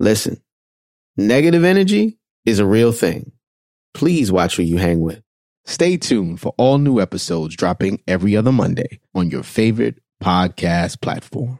Listen, negative energy is a real thing. Please watch who you hang with. Stay tuned for all new episodes dropping every other Monday on your favorite podcast platform.